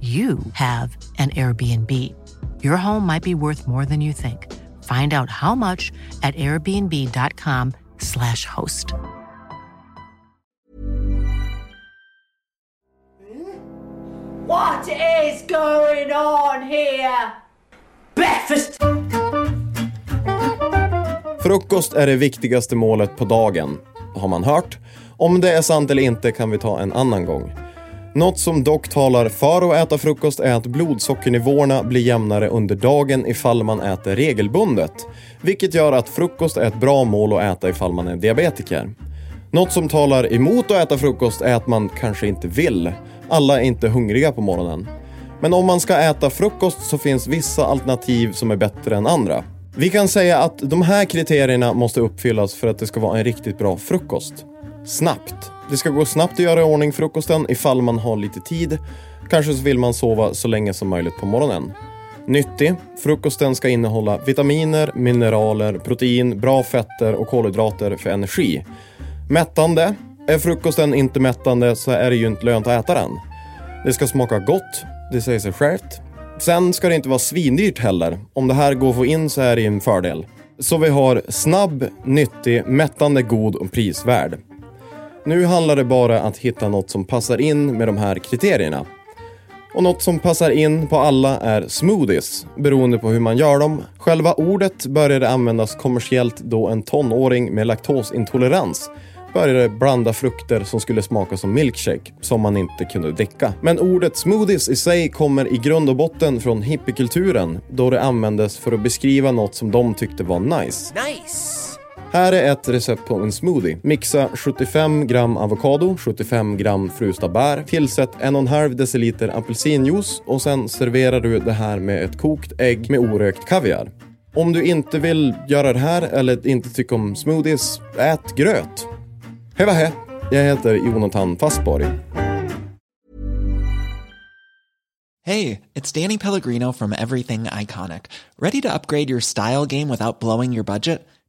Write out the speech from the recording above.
you have an Airbnb. Your home might be worth more than you think. Find out how much at airbnb.com/slash host. What is going on here? Breakfast! Frukost är det viktigaste målet på dagen, har man hört. Om det är sant eller inte kan vi ta en annan gång. Något som dock talar för att äta frukost är att blodsockernivåerna blir jämnare under dagen ifall man äter regelbundet. Vilket gör att frukost är ett bra mål att äta ifall man är diabetiker. Något som talar emot att äta frukost är att man kanske inte vill. Alla är inte hungriga på morgonen. Men om man ska äta frukost så finns vissa alternativ som är bättre än andra. Vi kan säga att de här kriterierna måste uppfyllas för att det ska vara en riktigt bra frukost. Snabbt. Det ska gå snabbt att göra i ordning frukosten ifall man har lite tid. Kanske så vill man sova så länge som möjligt på morgonen. Nyttig. Frukosten ska innehålla vitaminer, mineraler, protein, bra fetter och kolhydrater för energi. Mättande. Är frukosten inte mättande så är det ju inte lönt att äta den. Det ska smaka gott, det säger sig självt. Sen ska det inte vara svindyrt heller. Om det här går att få in så är det en fördel. Så vi har snabb, nyttig, mättande, god och prisvärd. Nu handlar det bara att hitta något som passar in med de här kriterierna. Och något som passar in på alla är smoothies, beroende på hur man gör dem. Själva ordet började användas kommersiellt då en tonåring med laktosintolerans började blanda frukter som skulle smaka som milkshake, som man inte kunde dricka. Men ordet smoothies i sig kommer i grund och botten från hippiekulturen, då det användes för att beskriva något som de tyckte var nice. Nice! Här är ett recept på en smoothie. Mixa 75 gram avokado, 75 gram frysta bär, tillsätt 1,5 deciliter apelsinjuice och sen serverar du det här med ett kokt ägg med orökt kaviar. Om du inte vill göra det här eller inte tycker om smoothies, ät gröt. Hej vad he? Jag heter Jonathan Fastborg. det it's Danny Pellegrino from Everything Iconic. Ready to upgrade your style game without blowing your budget?